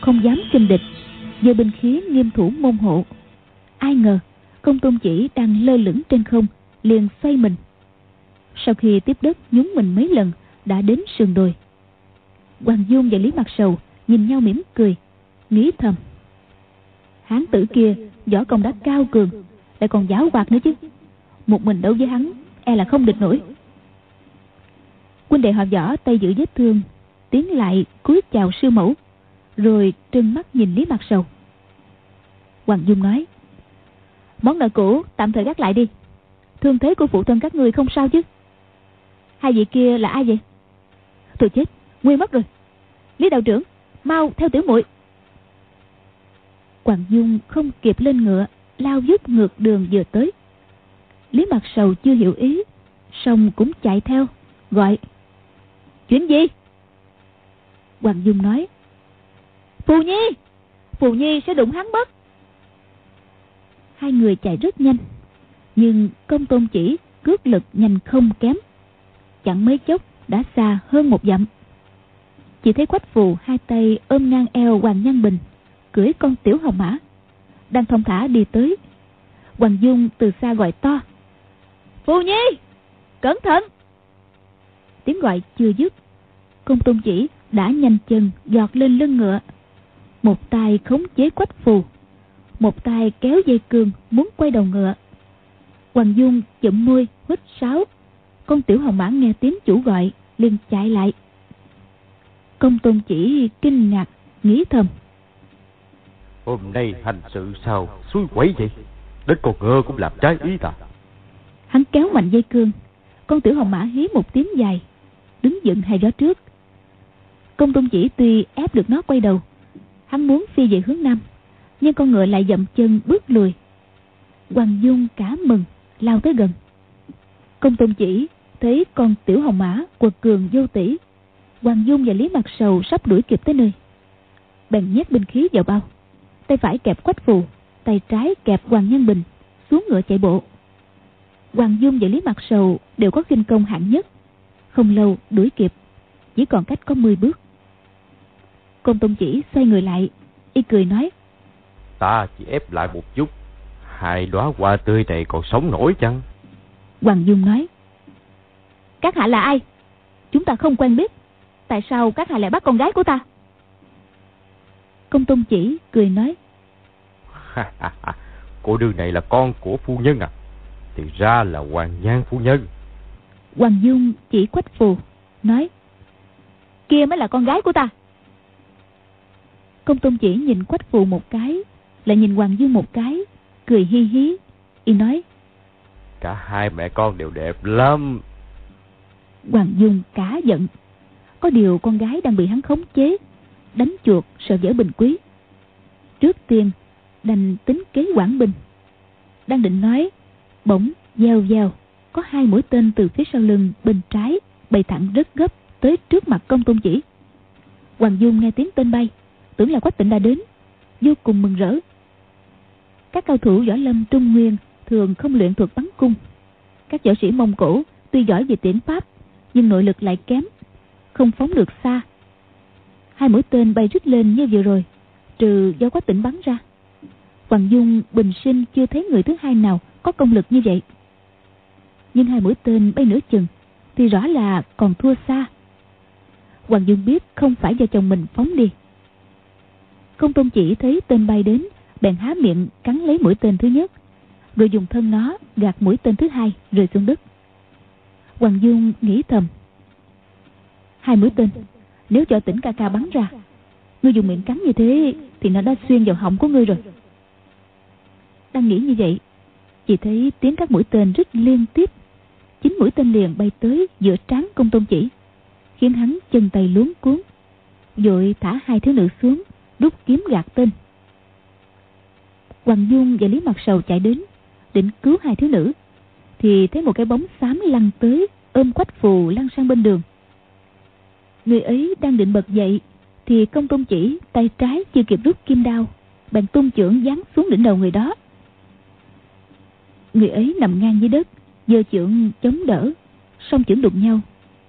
không dám kinh địch. Giờ binh khí nghiêm thủ môn hộ. Ai ngờ, Công tôn chỉ đang lơ lửng trên không, Liền xoay mình. Sau khi tiếp đất nhúng mình mấy lần, Đã đến sườn đồi. Hoàng Dung và Lý Mặt Sầu Nhìn nhau mỉm cười, Nghĩ thầm. Hán tử kia võ công đã cao cường, Lại còn giáo hoạt nữa chứ. Một mình đấu với hắn E là không địch nổi. Quân đệ họ võ tay giữ vết thương, Tiến lại cúi chào sư mẫu. Rồi trừng mắt nhìn Lý Mặt Sầu. Hoàng Dung nói, Món nợ cũ tạm thời gác lại đi. Thương thế của phụ thân các người không sao chứ? Hai vị kia là ai vậy? Tôi chết Nguyên mất rồi. Lý đạo trưởng, Mau theo tiểu muội. Hoàng Dung không kịp lên ngựa, Lao vút ngược đường vừa tới. Lý Mặt Sầu chưa hiểu ý, Xong cũng chạy theo, Gọi, Chuyện gì? Hoàng Dung nói Phù Nhi Phù Nhi sẽ đụng hắn mất Hai người chạy rất nhanh, Nhưng công tôn chỉ cước lực nhanh không kém. Chẳng mấy chốc đã xa hơn một dặm. Chỉ thấy quách phù hai tay ôm ngang eo Hoàng Nhân Bình, Cưỡi con tiểu hồng mã, Đang thông thả đi tới. Hoàng Dung từ xa gọi to, Phù Nhi, Cẩn thận! Tiếng gọi chưa dứt, Công tôn chỉ đã nhanh chân giọt lên lưng ngựa. Một tay khống chế quách phù Một tay kéo dây cương muốn quay đầu ngựa. Hoàng Dung chậm môi hít sáo. Con tiểu hồng mã nghe tiếng chủ gọi liền chạy lại. Công tôn chỉ kinh ngạc nghĩ thầm. Hôm nay hành sự sao suối quẩy vậy? Đến con ngựa cũng làm trái ý ta. Hắn kéo mạnh dây cương. Con tiểu hồng mã hí một tiếng dài Đứng dựng hai gió trước. Công tôn chỉ tuy ép được nó quay đầu Hắn muốn phi về hướng nam, Nhưng con ngựa lại dậm chân bước lùi. Hoàng Dung cả mừng, Lao tới gần. Công tôn chỉ thấy con tiểu hồng mã quật cường vô tỷ Hoàng Dung và Lý Mặt Sầu sắp đuổi kịp tới nơi. Bèn nhét binh khí vào bao, Tay phải kẹp quách phù, Tay trái kẹp Hoàng Nhân Bình, Xuống ngựa chạy bộ. Hoàng Dung và Lý Mặt Sầu đều có kinh công hạng nhất, Không lâu đuổi kịp, Chỉ còn cách có 10 bước. Công Tôn Chỉ xoay người lại Y cười nói. Ta chỉ ép lại một chút Hai đóa hoa tươi này còn sống nổi chăng? Hoàng Dung nói. Các hạ là ai? Chúng ta không quen biết. Tại sao các hạ lại bắt con gái của ta? Công Tôn Chỉ cười nói. Cô đương này là con của phu nhân à? Thì ra là Hoàng Nhan phu nhân. Hoàng Dung chỉ quách phù Nói. Kia mới là con gái của ta Công Tôn chỉ nhìn quách phù một cái Lại nhìn Hoàng Dương một cái Cười hi hí. Y nói Cả hai mẹ con đều đẹp lắm. Hoàng Dung cá giận. Có điều con gái đang bị hắn khống chế Đánh chuột sợ dở bình quý. Trước tiên Đành tính kế quản binh Đang định nói Bỗng gieo gieo Có hai mũi tên từ phía sau lưng bên trái Bay thẳng rất gấp Tới trước mặt công tôn chỉ. Hoàng Dung nghe tiếng tên bay tưởng là quách tịnh đã đến. Vô cùng mừng rỡ. Các cao thủ võ lâm trung nguyên thường không luyện thuật bắn cung. Các võ sĩ mông cổ tuy giỏi về tiễn pháp, nhưng nội lực lại kém, không phóng được xa. Hai mũi tên bay rít lên như vừa rồi, trừ do quách tỉnh bắn ra. Hoàng dung, bình sinh chưa thấy người thứ hai nào có công lực như vậy. Nhưng hai mũi tên bay nửa chừng thì rõ là còn thua xa. Hoàng dung biết không phải do chồng mình phóng đi Công tôn chỉ thấy tên bay đến, Bèn há miệng cắn lấy mũi tên thứ nhất, Rồi dùng thân nó gạt mũi tên thứ hai, Rơi xuống đất. Hoàng Dung nghĩ thầm, Hai mũi tên, Nếu cho tỉnh ca ca bắn ra, Ngươi dùng miệng cắn như thế Thì nó đã xuyên vào họng của ngươi rồi. Đang nghĩ như vậy, Chỉ thấy tiếng các mũi tên rất liên tiếp. Chính mũi tên liền bay tới giữa trán công tôn chỉ, Khiến hắn chân tay luống cuốn, Rồi thả hai thiếu nữ xuống rút kiếm gạt tên. Hoàng Dung và Lý Mặt Sầu chạy đến, định cứu hai thiếu nữ, thì thấy một cái bóng xám lăn tới ôm quách phù lăn sang bên đường. Người ấy đang định bật dậy, thì công tôn chỉ tay trái chưa kịp rút kim đao, bèn tung chưởng giáng xuống đỉnh đầu người đó. Người ấy nằm ngang dưới đất, giơ chưởng chống đỡ, song chưởng đụng nhau,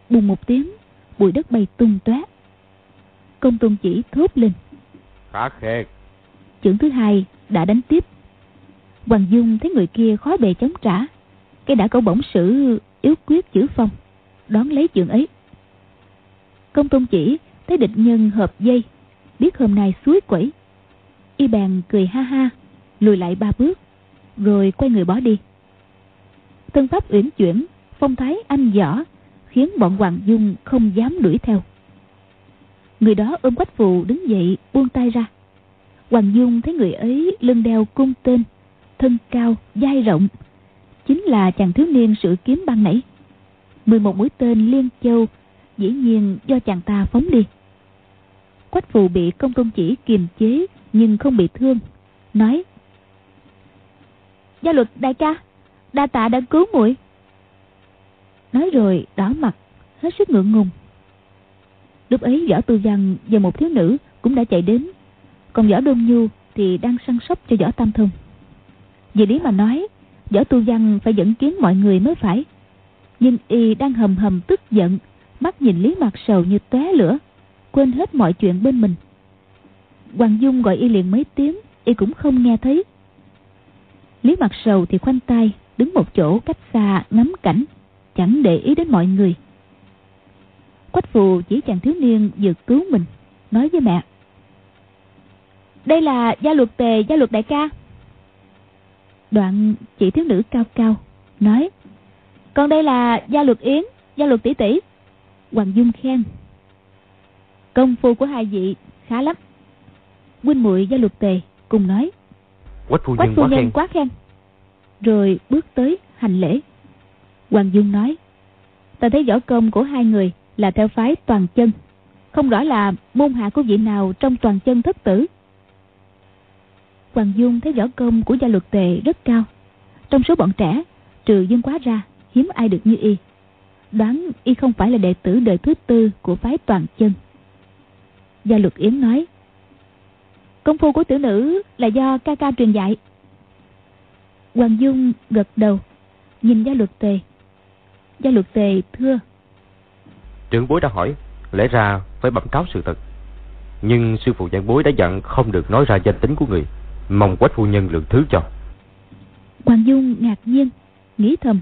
bùng một tiếng, bụi đất bay tung tóe. Công tôn chỉ thốt lên khá khê chưởng thứ hai đã đánh tiếp. Hoàng dung thấy người kia khó bề chống trả. Cái đã cậu bổng sử yếu quyết chữ phong đón lấy chuyện ấy. Công tôn chỉ thấy địch nhân hợp dây, biết hôm nay suối quẩy. Y bèn cười ha ha, lùi lại ba bước, rồi quay người bỏ đi. Thân pháp uyển chuyển, phong thái anh võ, khiến bọn hoàng dung không dám đuổi theo người đó ôm quách phù đứng dậy, buông tay ra. Hoàng dung thấy người ấy lưng đeo cung tên, thân cao, dai rộng, chính là chàng thiếu niên sự kiếm băng nãy. Mười một mũi tên liên châu, dĩ nhiên do chàng ta phóng đi. Quách phù bị công tôn chỉ kiềm chế, nhưng không bị thương, nói, gia luật đại ca, đa tạ đã cứu muội. Nói rồi đỏ mặt, hết sức ngượng ngùng lúc ấy võ tư văn và một thiếu nữ cũng đã chạy đến. Còn võ đôn nhu thì đang săn sóc cho võ tam thông. Vì lý mà nói, võ tu văn phải dẫn kiến mọi người mới phải. Nhưng y đang hầm hầm tức giận, mắt nhìn lý mặt sầu như tóe lửa, quên hết mọi chuyện bên mình. Hoàng dung gọi y liền mấy tiếng, y cũng không nghe thấy. Lý mặt sầu thì khoanh tay, đứng một chỗ cách xa ngắm cảnh, chẳng để ý đến mọi người quách phù chỉ chàng thiếu niên vừa cứu mình nói với mẹ. Đây là gia luật tề gia luật đại ca. Đoạn chỉ thiếu nữ cao cao nói còn đây là gia luật yến gia luật tỷ tỷ. Hoàng dung khen công phu của hai vị khá lắm. Huynh muội gia luật tề cùng nói quách phu nhân quá khen. quá khen. Rồi bước tới hành lễ. Hoàng dung nói ta thấy võ công của hai người là theo phái toàn chân. Không rõ là môn hạ của vị nào trong toàn chân thất tử. Hoàng dung thấy võ công của gia luật tề rất cao. Trong số bọn trẻ, trừ dương quá ra, hiếm ai được như y. Đoán y không phải là đệ tử đời thứ tư của phái toàn chân. Gia luật yến nói, công phu của tiểu nữ là do ca ca truyền dạy. Hoàng dung gật đầu, nhìn gia luật tề. Gia luật tề thưa trưởng bối đã hỏi, lẽ ra phải bẩm cáo sự thật. Nhưng sư phụ giảng bối đã dặn không được nói ra danh tính của người, mong quách phu nhân lượng thứ cho. Hoàng dung ngạc nhiên, nghĩ thầm.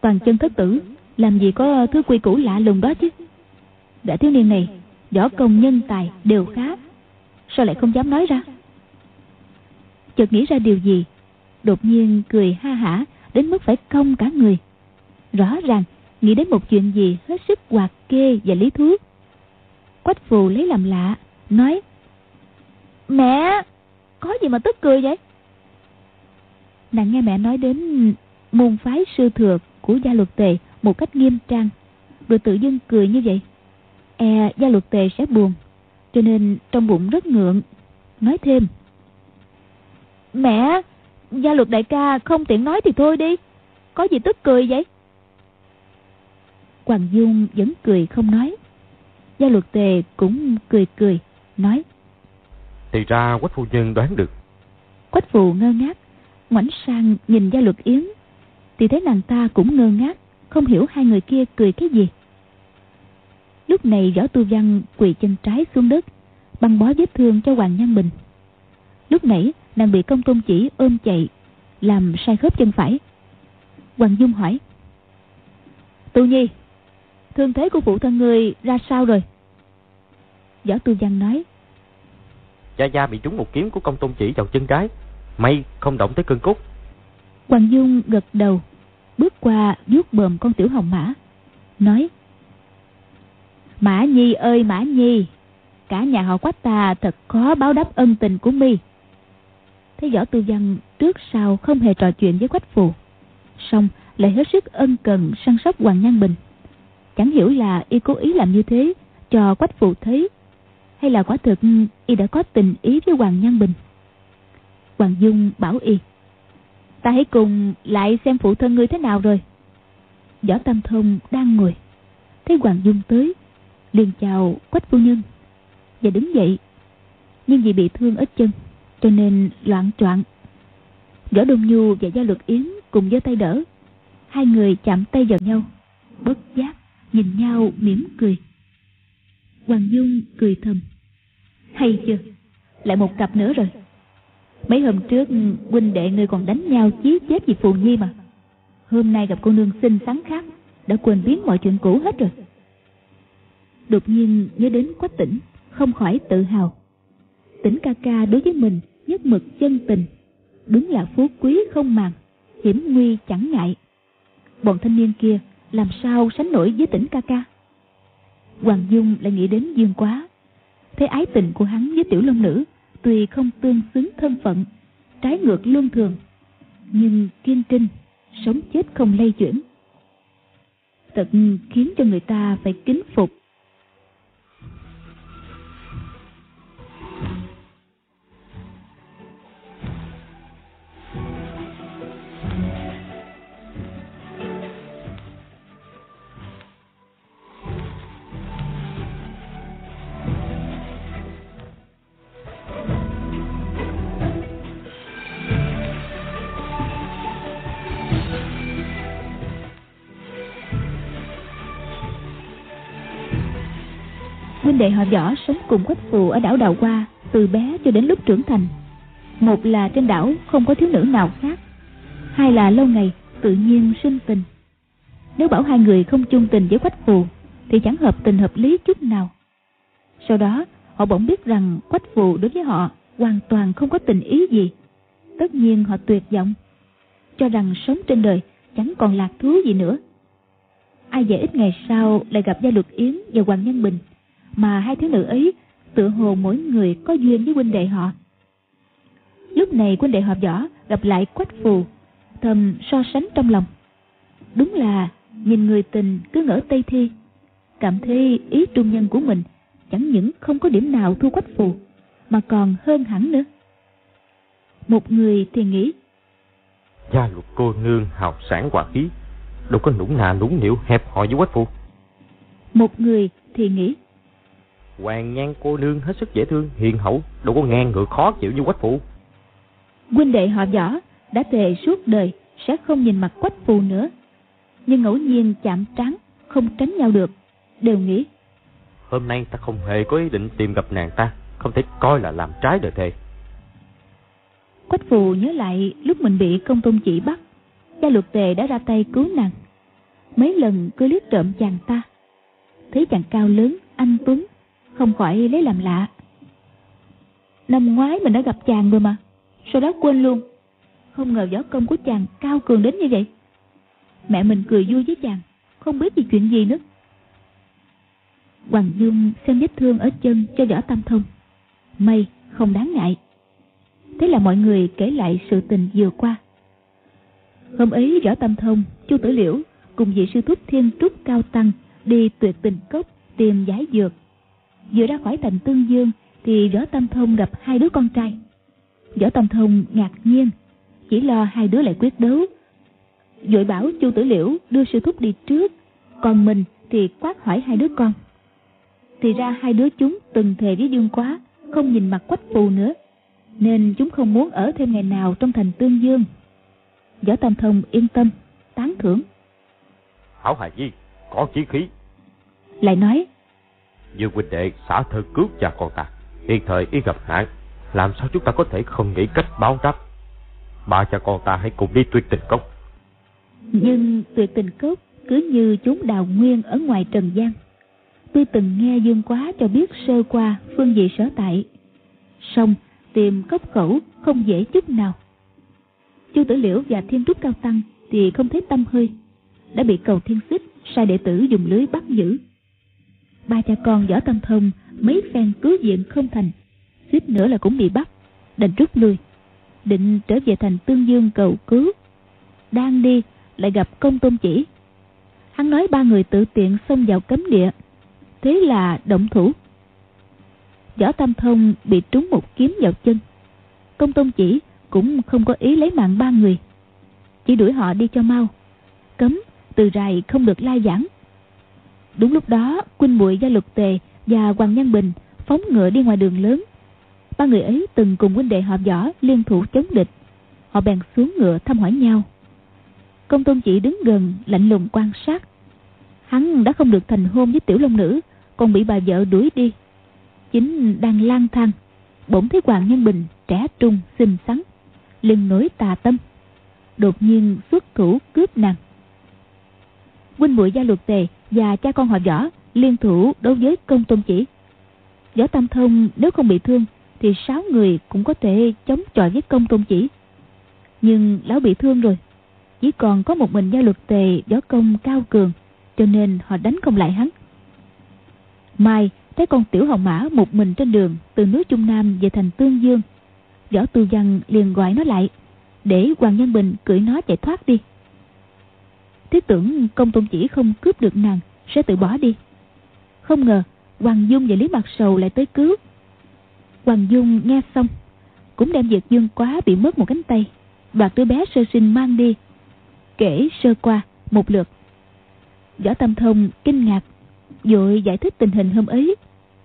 Toàn chân thất tử, làm gì có thứ quy củ lạ lùng đó chứ? Đã thiếu niên này, võ công nhân tài đều khá, sao lại không dám nói ra? Chợt nghĩ ra điều gì, đột nhiên cười ha hả, đến mức phải cong cả người. Rõ ràng nghĩ đến một chuyện gì hết sức hoạt kê và lý thú. Quách phù lấy làm lạ, nói, mẹ, có gì mà tức cười vậy? Nàng nghe mẹ nói đến môn phái sư thừa của gia luật tề một cách nghiêm trang, rồi tự dưng cười như vậy. E gia luật tề sẽ buồn, cho nên trong bụng rất ngượng. Nói thêm, mẹ, gia luật đại ca không tiện nói thì thôi đi, có gì tức cười vậy? Hoàng dung vẫn cười không nói. Gia luật tề cũng cười cười nói. Thì ra quách phu nhân đoán được. Quách phù ngơ ngác ngoảnh sang nhìn gia luật yến. Thì thấy nàng ta cũng ngơ ngác không hiểu hai người kia cười cái gì. Lúc này võ tu văn quỳ chân trái xuống đất băng bó vết thương cho hoàng nhan bình. Lúc nãy nàng bị công tôn chỉ ôm chạy làm sai khớp chân phải. Hoàng dung hỏi tu nhi thương thế của phụ thân người ra sao rồi? Võ tu văn nói. Gia gia bị trúng một kiếm của công tôn chỉ vào chân trái. May không động tới cơn cốt. Hoàng dung gật đầu bước qua vuốt bờm con tiểu hồng mã nói mã nhi ơi mã nhi cả nhà họ quách ta thật khó báo đáp ân tình của mi. Thấy võ tư văn trước sau không hề trò chuyện với quách phù song lại hết sức ân cần săn sóc hoàng nhan bình chẳng hiểu là y cố ý làm như thế cho quách phụ thấy, hay là quả thực y đã có tình ý với hoàng nhan bình? Hoàng dung bảo y, ta hãy cùng lại xem phụ thân ngươi thế nào rồi. Võ tam thông đang ngồi, thấy hoàng dung tới, liền chào quách phu nhân và đứng dậy. Nhưng vì bị thương ở chân, cho nên loạn choạng. Võ đông nhu và gia luật yến cùng giơ tay đỡ. Hai người chạm tay vào nhau, bất giác nhìn nhau mỉm cười Hoàng Dung cười thầm. Hay chưa? Lại một cặp nữa rồi. Mấy hôm trước huynh đệ người còn đánh nhau chí chết vì phù nhi mà. Hôm nay gặp cô nương xinh xắn khác, đã quên biến mọi chuyện cũ hết rồi. Đột nhiên nhớ đến quách tỉnh, không khỏi tự hào. Tỉnh ca ca đối với mình nhất mực chân tình, đúng là phú quý không màng, hiểm nguy chẳng ngại. Bọn thanh niên kia làm sao sánh nổi với tỉnh ca ca. Hoàng Dung lại nghĩ đến Dương Quá. Thế ái tình của hắn với tiểu long nữ tuy không tương xứng thân phận, trái ngược luân thường, nhưng kiên trinh, sống chết không lay chuyển. Thật khiến cho người ta phải kính phục. Đệ họ võ sống cùng quách phù ở đảo đào hoa từ bé cho đến lúc trưởng thành. Một là trên đảo không có thiếu nữ nào khác, hai là lâu ngày tự nhiên sinh tình. Nếu bảo hai người không chung tình với quách phù, thì chẳng hợp tình hợp lý chút nào. Sau đó, họ bỗng biết rằng quách phù đối với họ hoàn toàn không có tình ý gì. Tất nhiên họ tuyệt vọng, cho rằng sống trên đời chẳng còn lạc thú gì nữa. Ai dễ ít ngày sau lại gặp gia luật yến và hoàng nhân bình? Mà hai thiếu nữ ấy tựa hồ mỗi người có duyên với huynh đệ họ. Lúc này huynh đệ họ võ gặp lại quách phù, thầm so sánh trong lòng. Đúng là nhìn người tình cứ ngỡ Tây Thi, cảm thấy ý trung nhân của mình chẳng những không có điểm nào thua quách phù, mà còn hơn hẳn nữa. Một người thì nghĩ Gia luật cô nương hào sản hòa khí Đâu có nũng nà nũng nịu hẹp hòi với quách phù Một người thì nghĩ Hoàng nhan cô nương hết sức dễ thương, hiền hậu, đâu có ngang ngược khó chịu như quách phụ. Huynh đệ họ võ đã thề suốt đời sẽ không nhìn mặt quách phù nữa. Nhưng ngẫu nhiên chạm trán, không tránh nhau được, đều nghĩ. Hôm nay ta không hề có ý định tìm gặp nàng ta, không thể coi là làm trái đời thề. Quách phù nhớ lại lúc mình bị công tôn chỉ bắt, gia luật tề đã ra tay cứu nàng. Mấy lần cứ liếc trộm chàng ta. Thấy chàng cao lớn, anh Tuấn, không khỏi lấy làm lạ. Năm ngoái mình đã gặp chàng rồi mà, sau đó quên luôn. Không ngờ võ công của chàng cao cường đến như vậy. Mẹ mình cười vui với chàng, không biết gì chuyện gì nữa. Hoàng dung xem vết thương ở chân cho võ tam thông. May, không đáng ngại. Thế là mọi người kể lại sự tình vừa qua. Hôm ấy võ tam thông, chu tử liễu cùng vị sư thúc thiên trúc cao tăng đi tuyệt tình cốc tìm giải dược vừa ra khỏi thành tương dương thì võ tâm thông gặp hai đứa con trai. Võ tâm thông ngạc nhiên chỉ lo hai đứa lại quyết đấu. Vội bảo chu tử liễu đưa sư thúc đi trước còn mình thì quát hỏi hai đứa con. Thì ra hai đứa chúng từng thề với dương quá không nhìn mặt quách phù nữa nên chúng không muốn ở thêm ngày nào trong thành tương dương. Võ tam thông yên tâm tán thưởng. Hảo hài nhi có chí khí. Lại nói Dương huynh đệ xả thân cứu cha con ta. Hiện thời y gặp nạn, Làm sao chúng ta có thể không nghĩ cách báo đáp? Ba cha con ta hãy cùng đi tuyệt tình cốc. Nhưng tuyệt tình cốc cứ như chúng đào nguyên ở ngoài trần gian. Tôi từng nghe Dương Quá cho biết sơ qua phương vị sở tại. Xong, tìm cốc khẩu không dễ chút nào. Chu Tử Liễu và Thiên Trúc Cao Tăng thì không thấy tâm hơi. Đã bị cầu thiên xích, sai đệ tử dùng lưới bắt giữ ba cha con võ tâm thông, mấy phen cứu viện không thành. Suýt nữa là cũng bị bắt, đành rút lui. Định trở về thành tương dương cầu cứu. Đang đi, lại gặp công tôn chỉ. Hắn nói ba người tự tiện xông vào cấm địa. Thế là động thủ. Võ tâm thông bị trúng một kiếm vào chân. Công tôn chỉ cũng không có ý lấy mạng ba người. Chỉ đuổi họ đi cho mau. Cấm từ rày không được lai giảng. Đúng lúc đó, Quynh Muội Gia Lục Tề và Hoàng Nhân Bình phóng ngựa đi ngoài đường lớn. Ba người ấy từng cùng huynh đệ họ võ liên thủ chống địch. Họ bèn xuống ngựa thăm hỏi nhau. Công tôn chỉ đứng gần lạnh lùng quan sát. Hắn đã không được thành hôn với tiểu long nữ, còn bị bà vợ đuổi đi chính đang lang thang bỗng thấy hoàng nhân bình trẻ trung xinh xắn liền nổi tà tâm đột nhiên xuất thủ cướp nàng huynh muội gia luật tề và cha con họ võ liên thủ đối với công tôn chỉ. Võ tam thông nếu không bị thương thì sáu người cũng có thể chống chọi với công tôn chỉ. Nhưng lão bị thương rồi, chỉ còn có một mình gia luật tề võ công cao cường, cho nên họ đánh không lại hắn. Mai thấy con tiểu hồng mã một mình trên đường từ núi trung nam về thành tương dương, võ tư văn liền gọi nó lại, để hoàng nhân bình cưỡi nó chạy thoát đi thiết tưởng công tôn chỉ không cướp được nàng, sẽ tự bỏ đi. Không ngờ, hoàng dung và lý mặt sầu lại tới cứu. Hoàng dung nghe xong, cũng đem việc dương quá bị mất một cánh tay đoạt đứa bé sơ sinh mang đi, kể sơ qua một lượt. Võ tâm thông kinh ngạc, vội giải thích tình hình hôm ấy,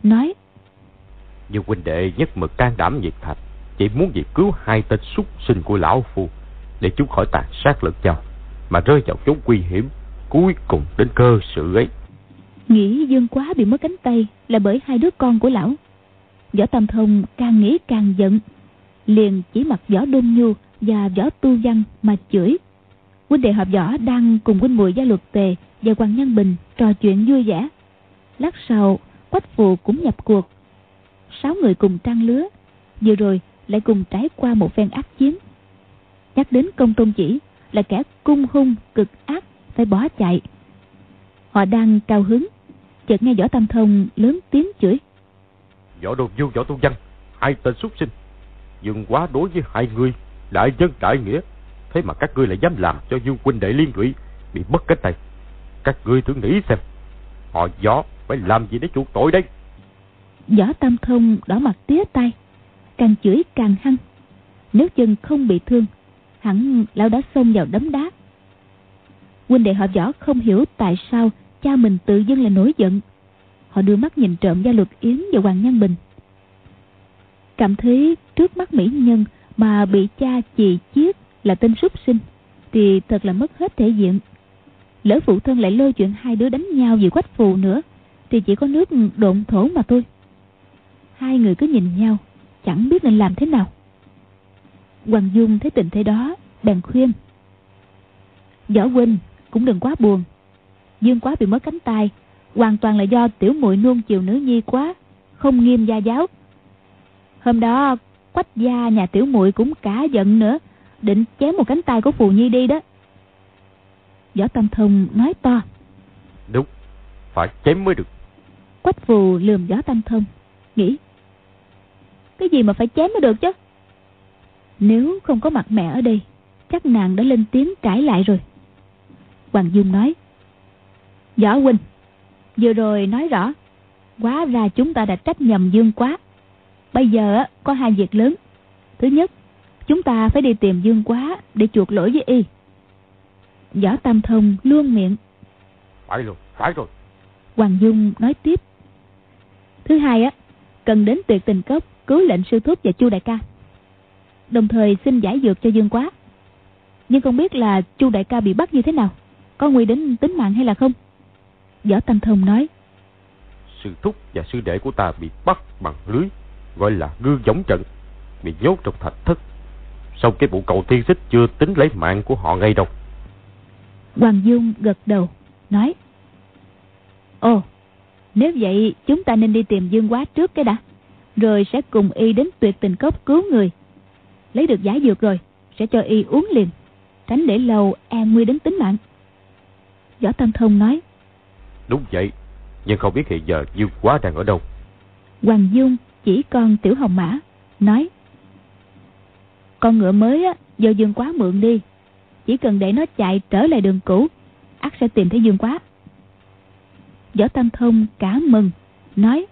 nói, như huynh đệ nhất mực can đảm nhiệt thạch chỉ muốn việc cứu hai tên súc sinh của lão phu, để chúng khỏi tàn sát lẫn nhau mà rơi vào chốn nguy hiểm, cuối cùng đến cơ sự ấy. Nghĩ dương quá bị mất cánh tay là bởi hai đứa con của lão. Võ tam thông càng nghĩ càng giận, liền chỉ mặt võ đôn nhu và võ tu văn mà chửi. Huynh đệ hợp võ đang cùng huynh muội gia luật tề và hoàng nhân bình trò chuyện vui vẻ. Lát sau, quách phù cũng nhập cuộc. Sáu người cùng trang lứa, vừa rồi lại cùng trải qua một phen ác chiến. Nhắc đến công tôn chỉ là kẻ cung hung cực ác phải bỏ chạy. Họ đang cao hứng chợt nghe võ tam thông lớn tiếng chửi. Võ đô du võ tu văn hai tên xuất sinh. Dừng quá đối với hai người đại nhân đại nghĩa. Thế mà các ngươi lại dám làm cho dương huynh đệ liên lụy bị mất cái tay. Các ngươi thử nghĩ xem họ võ phải làm gì để chuộc tội đây? Võ tam thông đỏ mặt tía tay càng chửi càng hăng. Nếu chân không bị thương hẳn lão đã xông vào đấm đá. Huynh đệ họ võ không hiểu tại sao cha mình tự dưng là nổi giận. Họ đưa mắt nhìn trộm gia luật yến và hoàng nhân bình. Cảm thấy trước mắt mỹ nhân mà bị cha chì chiết là tên súc sinh thì thật là mất hết thể diện. Lỡ phụ thân lại lôi chuyện hai đứa đánh nhau vì quách phù nữa thì chỉ có nước độn thổ mà thôi. Hai người cứ nhìn nhau, chẳng biết nên làm thế nào hoàng dung thấy tình thế đó bèn khuyên. Võ huynh cũng đừng quá buồn. Dương quá bị mất cánh tay hoàn toàn là do tiểu muội nuông chiều nữ nhi quá không nghiêm gia giáo. Hôm đó quách gia nhà tiểu muội cũng cả giận nữa định chém một cánh tay của phù nhi đi đó. Võ tâm thông nói to. Đúng phải chém mới được. Quách phù lườm võ tâm thông nghĩ cái gì mà phải chém mới được chứ nếu không có mặt mẹ ở đây chắc nàng đã lên tiếng cãi lại rồi. Hoàng dung nói võ huynh vừa rồi nói rõ quá ra chúng ta đã trách nhầm dương quá bây giờ có hai việc lớn. Thứ nhất chúng ta phải đi tìm dương quá để chuộc lỗi với y. Võ tam thông luôn miệng phải rồi phải rồi. Hoàng dung nói tiếp thứ hai á cần đến tuyệt tình cốc cứu lệnh sư thúc và chu đại ca đồng thời xin giải dược cho dương quá. Nhưng không biết là chu đại ca bị bắt như thế nào có nguy đến tính mạng hay là không? Võ tam thông nói. Sư thúc và sư đệ của ta bị bắt bằng lưới gọi là ngư giống trận bị nhốt trong thạch thất. Sau cái vụ cầu thiên xích chưa tính lấy mạng của họ ngay đâu. Hoàng dung gật đầu nói. Ồ nếu vậy chúng ta nên đi tìm dương quá trước cái đã rồi sẽ cùng y đến tuyệt tình cốc cứu người lấy được giải dược rồi sẽ cho y uống liền. Tránh để lâu an nguy đến tính mạng. Võ tâm thông nói đúng vậy nhưng không biết hiện giờ dương quá đang ở đâu. Hoàng dung chỉ con tiểu hồng mã nói con ngựa mới á do dương quá mượn đi. Chỉ cần để nó chạy trở lại đường cũ ắt sẽ tìm thấy dương quá. Võ tam thông cả mừng nói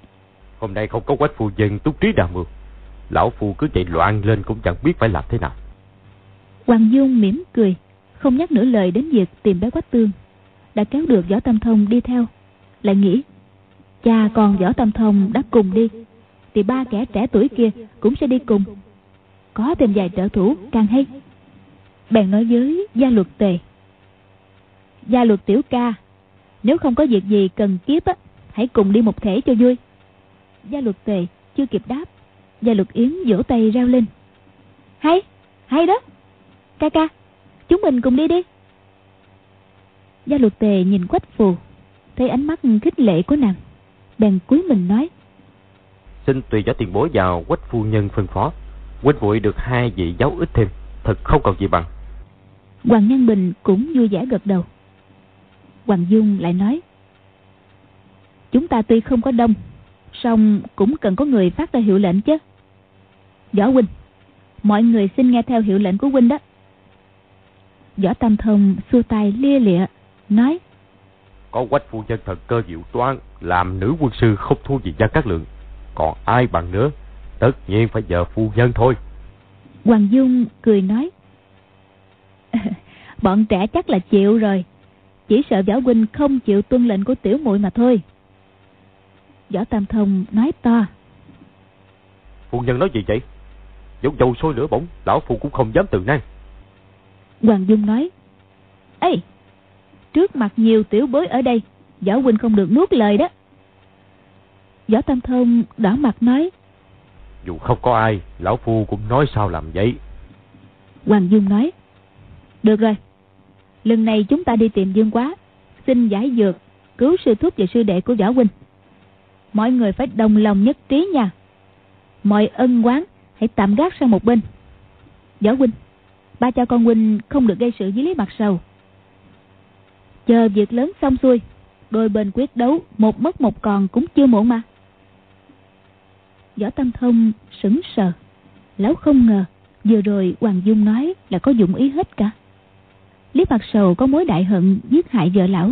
hôm nay không có quách phu dân túc trí đào mưu lão phu cứ chạy loạn lên cũng chẳng biết phải làm thế nào. Hoàng dung mỉm cười, không nhắc nửa lời đến việc tìm bé quách tương. Đã kéo được võ tam thông đi theo, lại nghĩ, cha con võ tam thông đã cùng đi, thì ba kẻ trẻ tuổi kia cũng sẽ đi cùng. Có thêm vài trợ thủ càng hay. Bèn nói với gia luật tề, gia luật tiểu ca, nếu không có việc gì cần kiếp á, hãy cùng đi một thể cho vui. Gia luật tề chưa kịp đáp gia luật yến vỗ tay reo lên. Hay hay đó. Ca ca chúng mình cùng đi đi. Gia luật tề nhìn quách phù thấy ánh mắt khích lệ của nàng bèn cúi mình nói. Xin tùy cho tiền bối vào quách phu nhân phân phó. Huynh muội được hai vị giáo ít thêm thật không còn gì bằng. Hoàng nhân bình cũng vui vẻ gật đầu. Hoàng dung lại nói chúng ta tuy không có đông song cũng cần có người phát ra hiệu lệnh chứ. Võ huynh mọi người xin nghe theo hiệu lệnh của huynh đó. Võ tam thông xua tay lia lịa nói có quách phu nhân thật cơ diệu toan làm nữ quân sư không thua gì gia cát lượng. Còn ai bằng nữa tất nhiên phải vợ phu nhân thôi. Hoàng dung cười nói bọn trẻ chắc là chịu rồi chỉ sợ võ huynh không chịu tuân lệnh của tiểu muội mà thôi võ tam thông nói to. Phu nhân nói gì vậy? Dẫu dầu sôi lửa bỏng lão phu cũng không dám từ nan hoàng dung nói ê trước mặt nhiều tiểu bối ở đây võ huynh không được nuốt lời đó. Võ tam thông đỏ mặt nói dù không có ai lão phu cũng nói sao làm vậy? Hoàng dung nói được rồi lần này chúng ta đi tìm dương quá xin giải dược cứu sư thúc và sư đệ của võ huynh mọi người phải đồng lòng nhất trí nha. Mọi ân quán, hãy tạm gác sang một bên. Võ huynh, ba cha con huynh không được gây sự với lý mặt sầu. Chờ việc lớn xong xuôi, đôi bên quyết đấu, một mất một còn cũng chưa muộn mà. Võ tâm thông sững sờ, lão không ngờ vừa rồi hoàng dung nói là có dụng ý hết cả. Lý mặt sầu có mối đại hận giết hại vợ lão,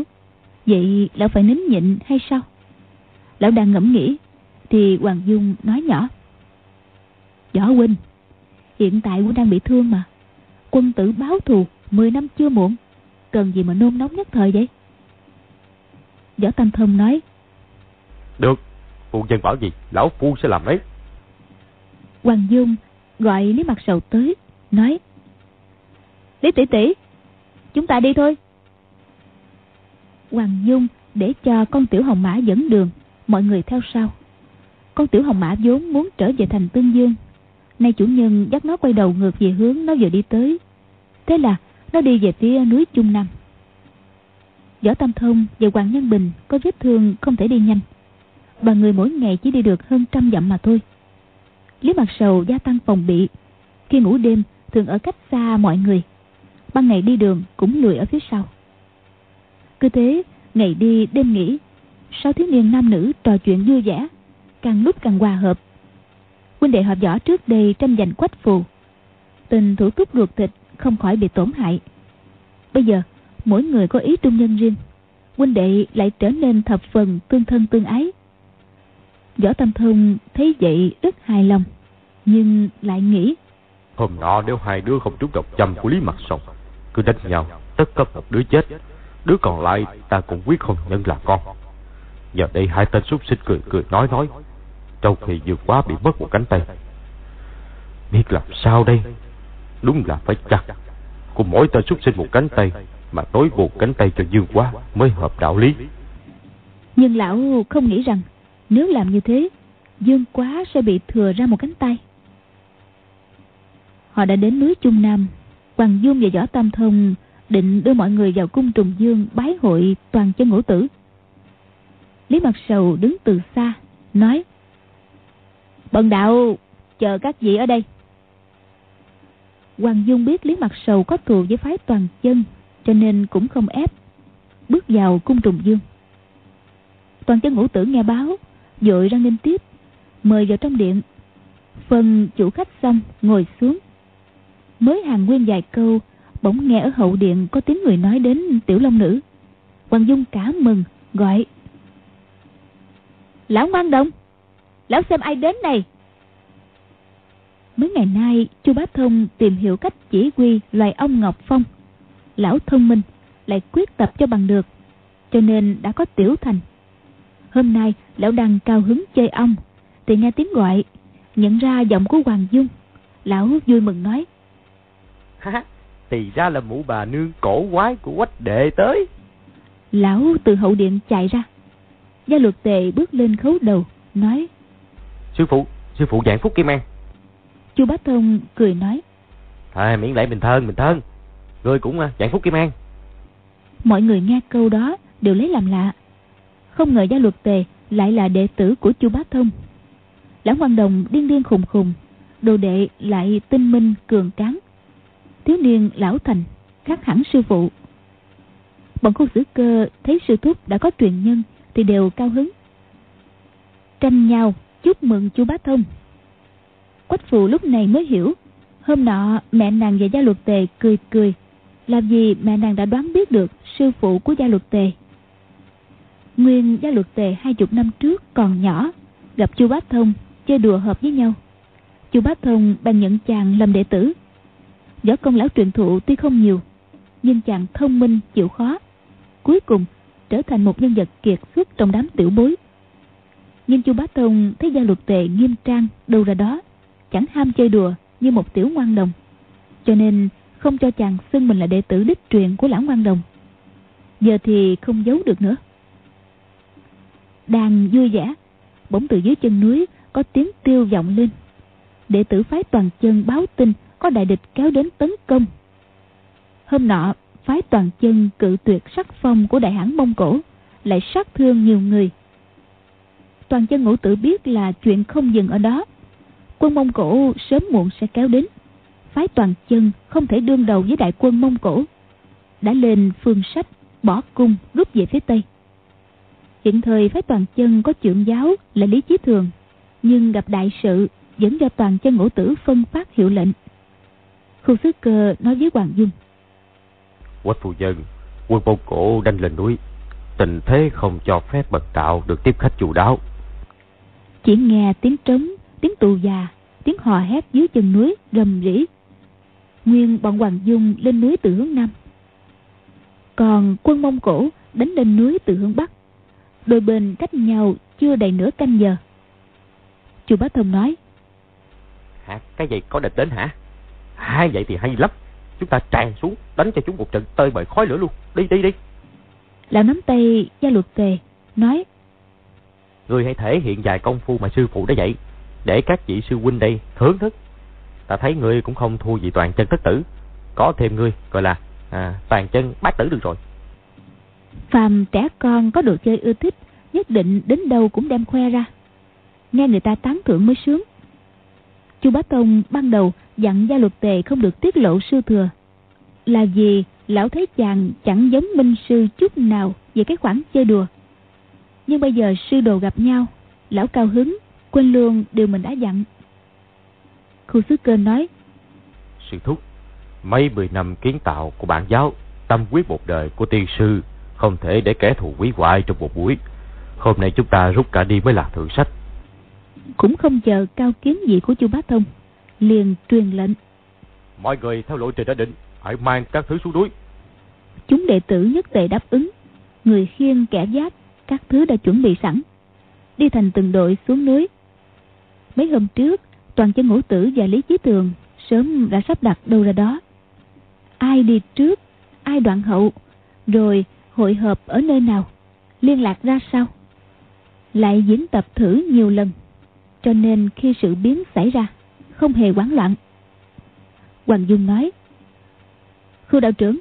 vậy lão phải nín nhịn hay sao? Lão đang ngẫm nghĩ thì hoàng dung nói nhỏ. Võ huynh hiện tại cũng đang bị thương mà. Quân tử báo thù 10 năm chưa muộn. Cần gì mà nôn nóng nhất thời vậy? Võ tâm thông nói. Được phu nhân bảo gì lão phu sẽ làm đấy hoàng dung gọi lý mặt sầu tới nói. Lý tỷ tỷ chúng ta đi thôi. Hoàng dung để cho con tiểu hồng mã dẫn đường mọi người theo sau. Con tiểu hồng mã vốn muốn trở về thành tương dương. Nay chủ nhân dắt nó quay đầu ngược về hướng nó vừa đi tới. Thế là nó đi về phía núi trung nam. Võ tam thông và hoàng nhân bình có vết thương không thể đi nhanh. Ba người mỗi ngày chỉ đi được hơn trăm dặm mà thôi. Lý mặt sầu gia tăng phòng bị. Khi ngủ đêm, thường ở cách xa mọi người. Ban ngày đi đường cũng lười ở phía sau. Cứ thế, ngày đi, đêm nghỉ sáu thiếu niên nam nữ trò chuyện vui vẻ, càng lúc càng hòa hợp. Huynh đệ hợp võ trước đây tranh giành quách phù. Tình thủ túc ruột thịt không khỏi bị tổn hại. Bây giờ, mỗi người có ý trung nhân riêng. Huynh đệ lại trở nên thập phần tương thân tương ái. Võ tâm thông thấy vậy rất hài lòng, nhưng lại nghĩ, hôm nọ nếu hai đứa không trúng độc châm của lý mặt sầu cứ đánh nhau, tất cấp một đứa chết. Đứa còn lại ta cũng quyết không nhận là con giờ đây hai tên súc sinh cười cười nói nói. Trong khi vừa quá bị mất một cánh tay. Biết làm sao đây? Đúng là phải chặt. Cùng mỗi tên súc sinh một cánh tay mà tối buộc cánh tay cho dương quá mới hợp đạo lý. Nhưng lão không nghĩ rằng nếu làm như thế, dương quá sẽ bị thừa ra một cánh tay. Họ đã đến núi trung nam hoàng dung và võ tam thông định đưa mọi người vào cung trùng dương bái hội toàn chân ngũ tử lý mặt sầu đứng từ xa, nói, bần đạo, chờ các vị ở đây. Hoàng dung biết lý mặt sầu có thù với phái toàn chân, cho nên cũng không ép, bước vào cung trùng dương. Toàn chân ngũ tử nghe báo, dội ra nghênh tiếp, mời vào trong điện. Phần chủ khách xong, ngồi xuống. Mới hàng nguyên vài câu, bỗng nghe ở hậu điện có tiếng người nói đến tiểu long nữ. Hoàng dung cả mừng, gọi lão ngoan đồng lão xem ai đến này. Mấy ngày nay chu bá thông tìm hiểu cách chỉ huy loài ong ngọc phong. Lão thông minh lại quyết tập cho bằng được cho nên đã có tiểu thành. Hôm nay lão đang cao hứng chơi ong thì nghe tiếng gọi nhận ra giọng của hoàng dung. Lão vui mừng nói. Thì ra là mụ bà nương cổ quái của quách đệ tới. Lão từ hậu điện chạy ra gia luật tề bước lên khấu đầu nói sư phụ sư phụ dạng phúc kim an. Chu bá thông cười nói thôi miễn lễ mình thân mình thân. Ngươi cũng dạng phúc kim an. Mọi người nghe câu đó đều lấy làm lạ. Không ngờ gia luật tề lại là đệ tử của chu bá thông. Lão quan đồng điên điên khùng khùng đồ đệ lại tinh minh cường tráng. Thiếu niên lão thành khác hẳn sư phụ. Bọn khu xử cơ thấy sư thúc đã có truyền nhân thì đều cao hứng. Tranh nhau chúc mừng chú bá thông quách phù lúc này mới hiểu, hôm nọ mẹ nàng và gia luật tề cười cười, làm gì mẹ nàng đã đoán biết được sư phụ của gia luật tề. Nguyên gia luật tề hai chục năm trước còn nhỏ, gặp chu bá thông chơi đùa hợp với nhau. Chu bá thông bằng nhận chàng làm đệ tử. Võ công lão truyền thụ tuy không nhiều, nhưng chàng thông minh, chịu khó. Cuối cùng trở thành một nhân vật kiệt xuất trong đám tiểu bối. Nhưng chu bá thông thấy gia luật tề nghiêm trang đâu ra đó, chẳng ham chơi đùa như một tiểu ngoan đồng. Cho nên không cho chàng xưng mình là đệ tử đích truyền của lão ngoan đồng. Giờ thì không giấu được nữa. Đang vui vẻ, bỗng từ dưới chân núi có tiếng tiêu vọng lên. Đệ tử phái toàn chân báo tin có đại địch kéo đến tấn công. Hôm nọ phái toàn chân cự tuyệt sắc phong của đại hãn mông cổ, lại sát thương nhiều người. Toàn chân ngũ tử biết là chuyện không dừng ở đó. Quân mông cổ sớm muộn sẽ kéo đến. Phái toàn chân không thể đương đầu với đại quân mông cổ. Đã lên phương sách, bỏ cung, rút về phía tây. Hiện thời phái toàn chân có trưởng giáo là lý chí thường, nhưng gặp đại sự vẫn do toàn chân ngũ tử phân phát hiệu lệnh. Khu sứ cơ nói với hoàng dung quách phu dân quân mông cổ đánh lên núi. Tình thế không cho phép bậc đạo được tiếp khách chu đáo. Chỉ nghe tiếng trống tiếng tù già tiếng hò hét dưới chân núi rầm rĩ. Nguyên bọn hoàng dung lên núi từ hướng nam. Còn quân mông cổ đánh lên núi từ hướng bắc. Đôi bên cách nhau chưa đầy nửa canh giờ. Chu bá thông nói hả? Cái gì có địch đến hả? Hai vậy thì hay lắm chúng ta tràn xuống đánh cho chúng một trận tơi bời khói lửa luôn. Đi đi đi. Lão nắm tay gia luật tề nói người hãy thể hiện vài công phu mà sư phụ đã dạy để các vị sư huynh đây thưởng thức. Ta thấy ngươi cũng không thua gì toàn chân thất tử. Có thêm ngươi gọi là à, toàn chân bát tử được rồi. phàm trẻ con có đồ chơi ưa thích nhất định đến đâu cũng đem khoe ra. Nghe người ta tán thưởng mới sướng. Chu bá tông ban đầu dặn gia luật tề không được tiết lộ sư thừa. Là vì lão thấy chàng chẳng giống minh sư chút nào về cái khoản chơi đùa. Nhưng bây giờ sư đồ gặp nhau lão cao hứng quên luôn điều mình đã dặn. Khu sứ cơ nói sư thúc mấy mười năm kiến tạo của bản giáo tâm quyết một đời của tiên sư không thể để kẻ thù quý hoại trong một buổi. Hôm nay chúng ta rút cả đi mới là thượng sách. Cũng không chờ cao kiến gì của chu bá thông liền truyền lệnh. Mọi người theo lộ trình đã định hãy mang các thứ xuống núi. Chúng đệ tử nhất tề đáp ứng người khiêng kẻ giác các thứ đã chuẩn bị sẵn đi thành từng đội xuống núi. Mấy hôm trước toàn chân ngũ tử và lý chí tường sớm đã sắp đặt đâu ra đó. Ai đi trước ai đoạn hậu rồi hội hợp ở nơi nào liên lạc ra sao? Lại diễn tập thử nhiều lần cho nên khi sự biến xảy ra không hề hoảng loạn. Hoàng dung nói khu đạo trưởng,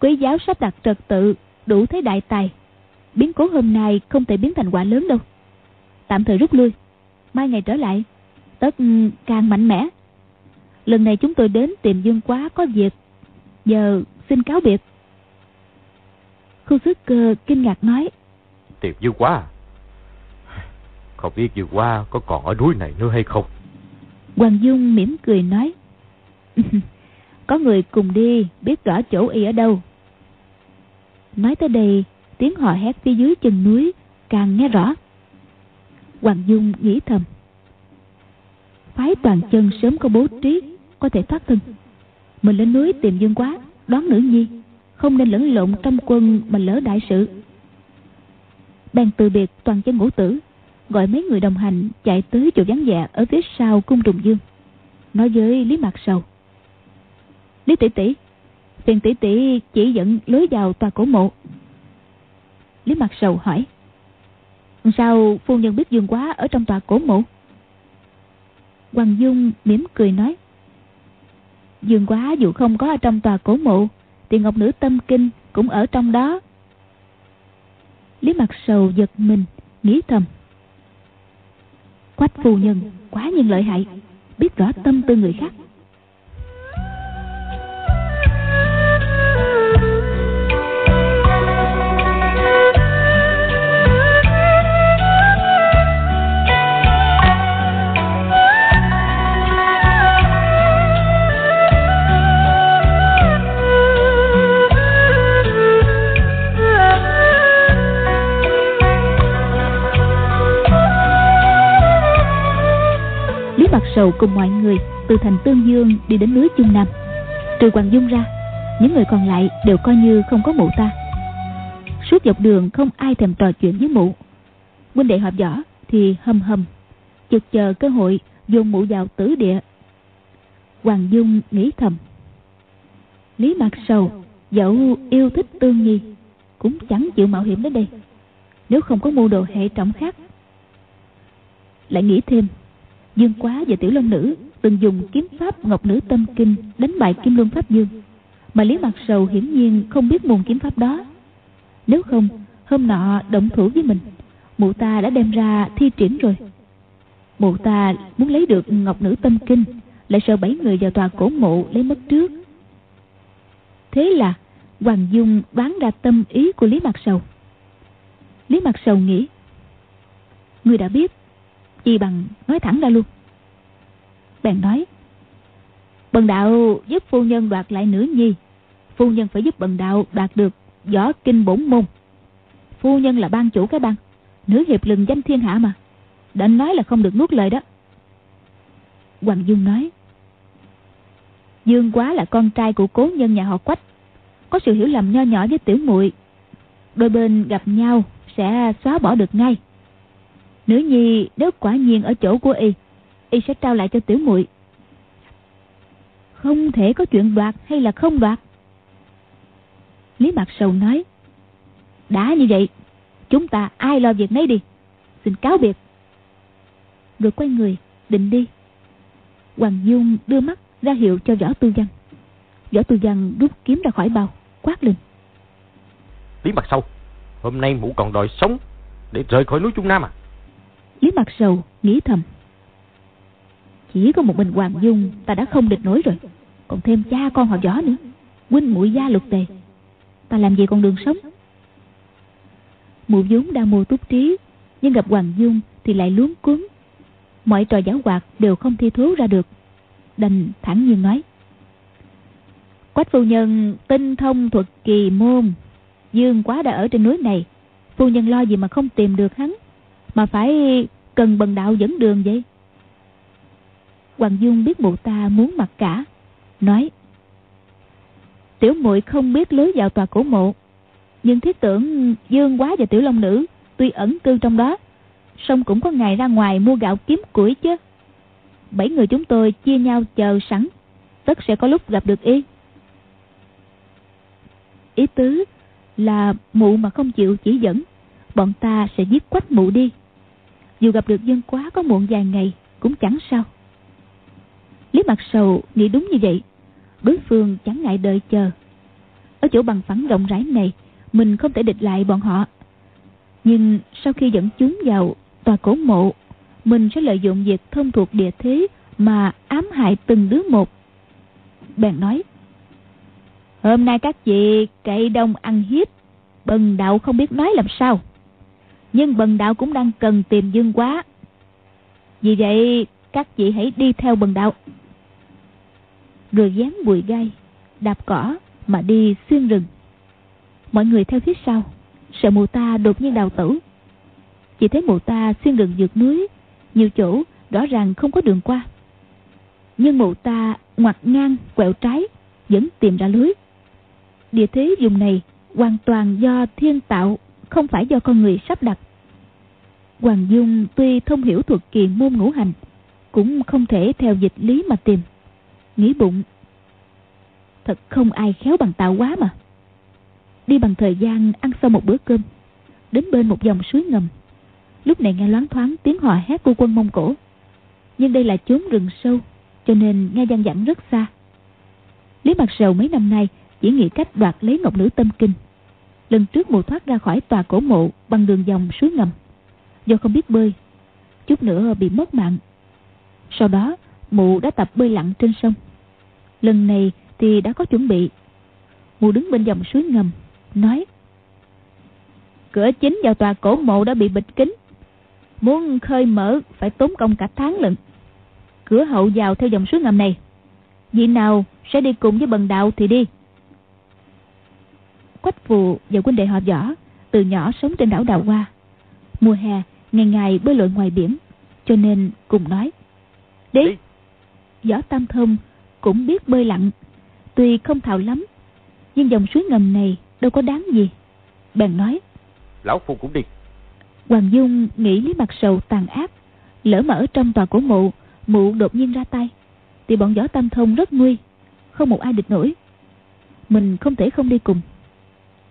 quý giáo sắp đặt trật tự đủ thế đại tài, biến cố hôm nay không thể biến thành quả lớn đâu. Tạm thời rút lui, mai ngày trở lại, tất càng mạnh mẽ. Lần này chúng tôi đến tìm dương quá có việc, giờ xin cáo biệt. Khu sức cơ kinh ngạc nói, tìm dương quá? À? không biết dương quá có còn ở núi này nữa hay không? Hoàng dung mỉm cười nói, có người cùng đi, biết rõ chỗ y ở đâu. Nói tới đây, tiếng họ hét phía dưới chân núi càng nghe rõ. Hoàng dung nghĩ thầm, phái toàn chân sớm có bố trí, có thể thoát thân. Mình lên núi tìm dương quá đón nữ nhi, không nên lẫn lộn trong quân mà lỡ đại sự. Bèn từ biệt toàn chân ngũ tử gọi mấy người đồng hành chạy tới chỗ vắng vẻ ở phía sau cung trùng dương nói với lý mặt sầu lý tỷ tỷ phiền tỷ tỷ chỉ dẫn lối vào tòa cổ mộ lý mặt sầu hỏi Sao phu nhân biết Dương Quá ở trong tòa cổ mộ? Hoàng Dung mỉm cười nói. Dương Quá dù không có ở trong tòa cổ mộ, thì Ngọc Nữ Tâm Kinh cũng ở trong đó. Lý mặt sầu giật mình, nghĩ thầm. Quách phu nhân quá nhiên lợi hại, biết rõ tâm tư người khác. Sầu cùng mọi người từ thành Tương Dương đi đến núi Trung Nam. Trừ Hoàng Dung ra, những người còn lại đều coi như không có mụ ta. Suốt dọc đường không ai thèm trò chuyện với mụ. Huynh đệ họp võ thì hầm hầm, chực chờ cơ hội dồn mụ vào tử địa. Hoàng Dung nghĩ thầm. Lý mặc Sầu dẫu yêu thích Tương Nhi cũng chẳng chịu mạo hiểm đến đây. Nếu không có mưu đồ hệ trọng khác. Lại nghĩ thêm Dương Quá và Tiểu Long Nữ từng dùng kiếm pháp Ngọc Nữ Tâm Kinh đánh bại Kim Luân Pháp Dương. Mà Lý Mặt Sầu hiển nhiên không biết môn kiếm pháp đó. Nếu không, hôm nọ động thủ với mình, mụ ta đã đem ra thi triển rồi. Mụ ta muốn lấy được Ngọc Nữ Tâm Kinh, lại sợ bảy người vào tòa cổ mộ lấy mất trước. Thế là Hoàng Dung đoán ra tâm ý của Lý Mặt Sầu. Lý Mặt Sầu nghĩ, Người đã biết chi bằng nói thẳng ra luôn. Bèn nói, bần đạo giúp phu nhân đoạt lại nữ nhi, phu nhân phải giúp bần đạo đoạt được võ kinh bổn môn. Phu nhân là ban chủ cái bang, nữ hiệp lừng danh thiên hạ mà, đã nói là không được nuốt lời đó. Hoàng dung nói, dương quá là con trai của cố nhân nhà họ quách, có sự hiểu lầm nho nhỏ với tiểu muội, đôi bên gặp nhau sẽ xóa bỏ được ngay. Nữ nhi nếu quả nhiên ở chỗ của y. Y sẽ trao lại cho tiểu muội. Không thể có chuyện đoạt hay là không đoạt. Lý Mạc Sầu nói, Đã như vậy, Chúng ta ai lo việc nấy đi. Xin cáo biệt. Rồi quay người, định đi. Hoàng Dung đưa mắt ra hiệu cho Võ Tư Văn. Võ Tư Văn rút kiếm ra khỏi bao, Quát lên. Lý mặt sâu Hôm nay mụ còn đòi sống Để rời khỏi núi Trung Nam à? Lý mặt sầu, nghĩ thầm. Chỉ có một mình Hoàng Dung, Ta đã không địch nổi rồi. Còn thêm cha con họ võ nữa. Huynh mũi gia lục tề. Ta làm gì còn đường sống. Mụ vốn đang mua túc trí, Nhưng gặp Hoàng Dung thì lại luống cuốn Mọi trò giáo hoạt đều không thi thố ra được. Đành thẳng nhiên nói. Quách phu nhân tinh thông thuật kỳ môn. Dương quá đã ở trên núi này. Phu nhân lo gì mà không tìm được hắn? Mà phải cần bần đạo dẫn đường vậy? Hoàng Dung biết mụ ta muốn mặc cả, Nói, Tiểu muội không biết lối vào tòa cổ mộ, Nhưng thiết tưởng Dương quá và Tiểu Long Nữ Tuy ẩn cư trong đó, song cũng có ngày ra ngoài mua gạo kiếm củi chứ. Bảy người chúng tôi chia nhau chờ sẵn, Tất sẽ có lúc gặp được y. Ý tứ là mụ mà không chịu chỉ dẫn, Bọn ta sẽ giết quách mụ đi dù gặp được dân quá có muộn vài ngày, Cũng chẳng sao. Lý mặt sầu nghĩ đúng như vậy. Đối phương chẳng ngại đợi chờ. Ở chỗ bằng phẳng rộng rãi này, Mình không thể địch lại bọn họ. Nhưng sau khi dẫn chúng vào tòa cổ mộ, Mình sẽ lợi dụng việc thông thuộc địa thế Mà ám hại từng đứa một. Bèn nói, Hôm nay các vị cậy đông ăn hiếp, Bần đạo không biết nói làm sao nhưng bần đạo cũng đang cần tìm dương quá. Vì vậy, các vị hãy đi theo bần đạo. Rồi dán bụi gai, đạp cỏ mà đi xuyên rừng. Mọi người theo phía sau, sợ mù ta đột nhiên đào tử chỉ thấy mù ta xuyên rừng vượt núi, nhiều chỗ rõ ràng không có đường qua. Nhưng mụ ta ngoặt ngang, quẹo trái, vẫn tìm ra lưới địa thế vùng này hoàn toàn do thiên tạo không phải do con người sắp đặt. Hoàng Dung tuy thông hiểu thuật kỳ môn ngũ hành, cũng không thể theo dịch lý mà tìm. Nghĩ bụng, thật không ai khéo bằng tạo quá mà. Đi bằng thời gian ăn sau một bữa cơm, đến bên một dòng suối ngầm. lúc này nghe loáng thoáng tiếng hò hét của quân Mông Cổ. Nhưng đây là chốn rừng sâu, cho nên nghe gian dẳng rất xa. Lý Mặt Sầu mấy năm nay chỉ nghĩ cách đoạt lấy ngọc nữ tâm kinh. Lần trước mụ thoát ra khỏi tòa cổ mộ bằng đường dòng suối ngầm. Do không biết bơi, chút nữa bị mất mạng. Sau đó, mụ đã tập bơi lặn trên sông. Lần này thì đã có chuẩn bị. Mụ đứng bên dòng suối ngầm, nói Cửa chính vào tòa cổ mộ đã bị bịt kín. Muốn khơi mở phải tốn công cả tháng lận. Cửa hậu vào theo dòng suối ngầm này. Vị nào sẽ đi cùng với bần đạo thì đi. Quách phù và quân đệ họ võ từ nhỏ sống trên đảo Đào Hoa. Mùa hè ngày ngày bơi lội ngoài biển cho nên cùng nói đi, đi. võ tam thông cũng biết bơi lặn tuy không thạo lắm nhưng dòng suối ngầm này đâu có đáng gì bèn nói lão phu cũng đi hoàng dung nghĩ lý mặt sầu tàn ác lỡ mà ở trong tòa cổ mộ mụ đột nhiên ra tay thì bọn võ tam thông rất nguy không một ai địch nổi mình không thể không đi cùng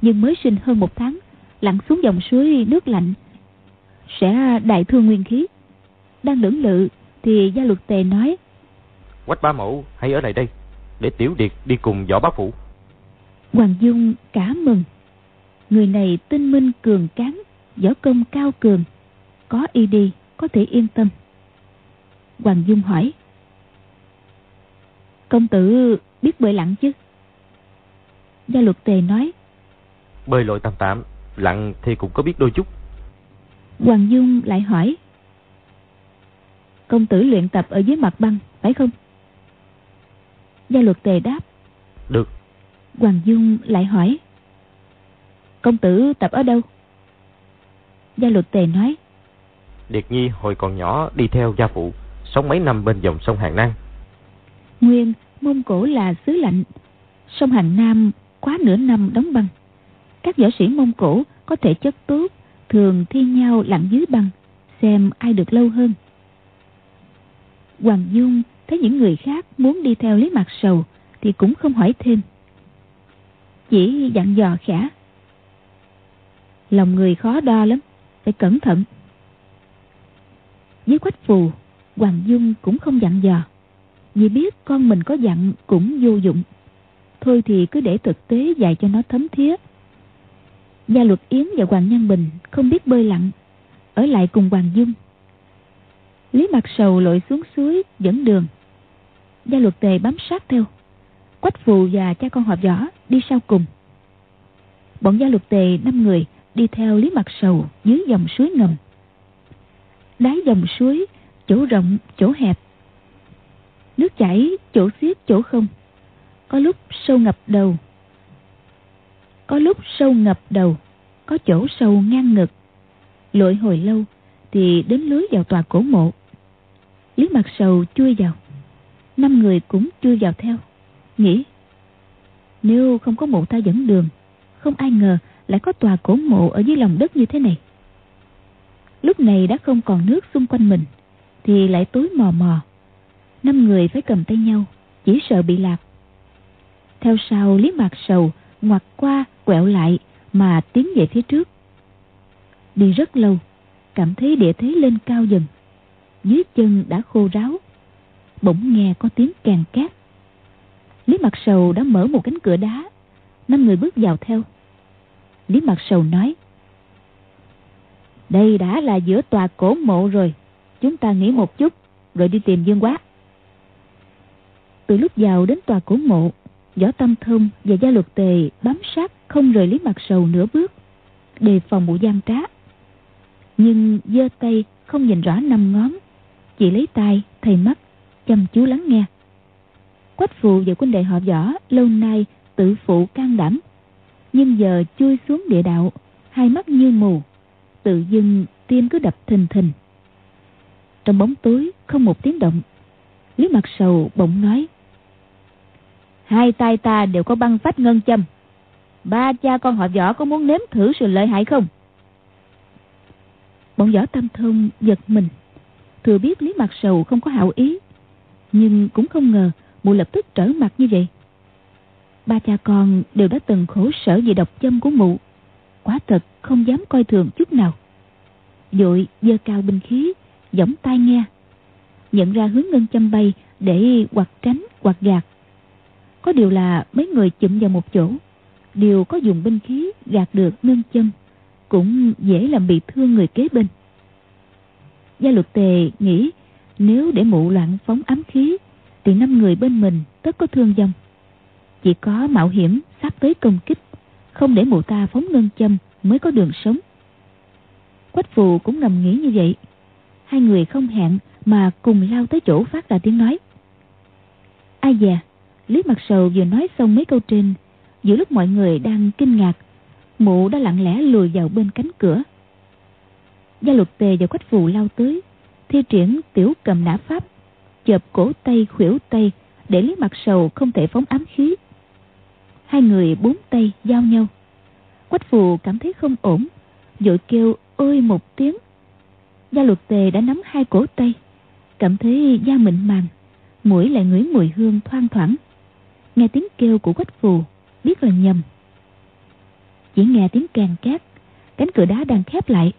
nhưng mới sinh hơn một tháng lặn xuống dòng suối nước lạnh. Sẽ đại thương nguyên khí. Đang lưỡng lự thì gia luật tề nói quách ba mẫu hãy ở lại đây để tiểu điệt đi cùng võ bá phụ. Hoàng dung cả mừng. Người này tinh minh cường cán võ công cao cường có y đi có thể yên tâm. Hoàng dung hỏi công tử biết bơi lặn chứ? Gia luật tề nói bơi lội tạm tạm lặn thì cũng có biết đôi chút. Hoàng Dung lại hỏi Công tử luyện tập ở dưới mặt băng Phải không? Gia luật tề đáp Được. Hoàng Dung lại hỏi Công tử tập ở đâu? Gia luật tề nói Điệt Nhi hồi còn nhỏ đi theo gia phụ Sống mấy năm bên dòng sông Hàng Nam Nguyên Mông Cổ là xứ lạnh Sông Hàng Nam quá nửa năm đóng băng các võ sĩ Mông Cổ có thể chất tốt, thường thi nhau lặn dưới băng, xem ai được lâu hơn. Hoàng dung thấy những người khác muốn đi theo lý mặt sầu thì cũng không hỏi thêm. Chỉ dặn dò khẽ. Lòng người khó đo lắm, phải cẩn thận. Với quách phù, hoàng dung cũng không dặn dò. Vì biết con mình có dặn cũng vô dụng. Thôi thì cứ để thực tế dạy cho nó thấm thía Gia luật Yến và Hoàng Nhân Bình không biết bơi lặn, ở lại cùng Hoàng Dung. Lý Mặt Sầu lội xuống suối dẫn đường. Gia luật tề bám sát theo. Quách Phù và cha con họ võ đi sau cùng. Bọn gia luật tề năm người đi theo Lý Mặt Sầu dưới dòng suối ngầm. Đáy dòng suối, chỗ rộng, chỗ hẹp. Nước chảy, chỗ xiết, chỗ không. Có lúc sâu ngập đầu, có lúc sâu ngập đầu, có chỗ sâu ngang ngực. Lội hồi lâu thì đến lưới vào tòa cổ mộ. Lý mặt sầu chui vào, năm người cũng chui vào theo, nghĩ, nếu không có mộ ta dẫn đường, không ai ngờ lại có tòa cổ mộ ở dưới lòng đất như thế này. Lúc này đã không còn nước xung quanh mình thì lại tối mò mò. Năm người phải cầm tay nhau, chỉ sợ bị lạc. Theo sau, lý mạc sầu ngoặt qua, quẹo lại mà tiến về phía trước. Đi rất lâu, cảm thấy địa thế lên cao dần. Dưới chân đã khô ráo, bỗng nghe có tiếng càng cát lý mặt sầu đã mở một cánh cửa đá, năm người bước vào theo. Lý mặt sầu nói, đây đã là giữa tòa cổ mộ rồi, chúng ta nghỉ một chút, rồi đi tìm dương quá. Từ lúc vào đến tòa cổ mộ võ tâm thông và gia luật tề bám sát không rời lý mặt sầu nửa bước, đề phòng mụ gian trá. Nhưng giơ tay không nhìn rõ năm ngón, chỉ lấy tay thầy mắt, chăm chú lắng nghe. Quách phụ và quân đệ họ võ lâu nay tự phụ can đảm, nhưng giờ chui xuống địa đạo, hai mắt như mù, tự dưng tim cứ đập thình thình. Trong bóng tối không một tiếng động, lý mặt sầu bỗng nói hai tay ta đều có băng phách ngân châm. Ba cha con họ võ có muốn nếm thử sự lợi hại không? Bọn võ tâm thông giật mình. Thừa biết lý mặt sầu không có hảo ý, nhưng cũng không ngờ mụ lập tức trở mặt như vậy. Ba cha con đều đã từng khổ sở vì độc châm của mụ. Quá thật không dám coi thường chút nào. Dội dơ cao binh khí Giỏng tai nghe, Nhận ra hướng ngân châm bay Để hoặc tránh hoặc gạt. Có điều là mấy người chụm vào một chỗ. Đều có dùng binh khí gạt được nâng chân, Cũng dễ làm bị thương người kế bên. Gia luật tề nghĩ Nếu để mụ loạn phóng ám khí Thì năm người bên mình tất có thương vong. Chỉ có mạo hiểm sắp tới công kích Không để mụ ta phóng ngân châm Mới có đường sống. Quách phù cũng ngầm nghĩ như vậy. Hai người không hẹn Mà cùng lao tới chỗ phát ra tiếng nói. Ai dè Lý mặt sầu vừa nói xong mấy câu trên, Giữa lúc mọi người đang kinh ngạc, Mụ đã lặng lẽ lùi vào bên cánh cửa. Gia luật tề và quách phù lao tới, Thi triển tiểu cầm nã pháp, Chợp cổ tay khuỷu tay Để lý mặt sầu không thể phóng ám khí. Hai người bốn tay giao nhau. Quách phù cảm thấy không ổn, Vội kêu ơi một tiếng. Gia luật tề đã nắm hai cổ tay, Cảm thấy da mịn màng, Mũi lại ngửi mùi hương thoang thoảng. Nghe tiếng kêu của quách phù Biết là nhầm. Chỉ nghe tiếng càng cát Cánh cửa đá đang khép lại.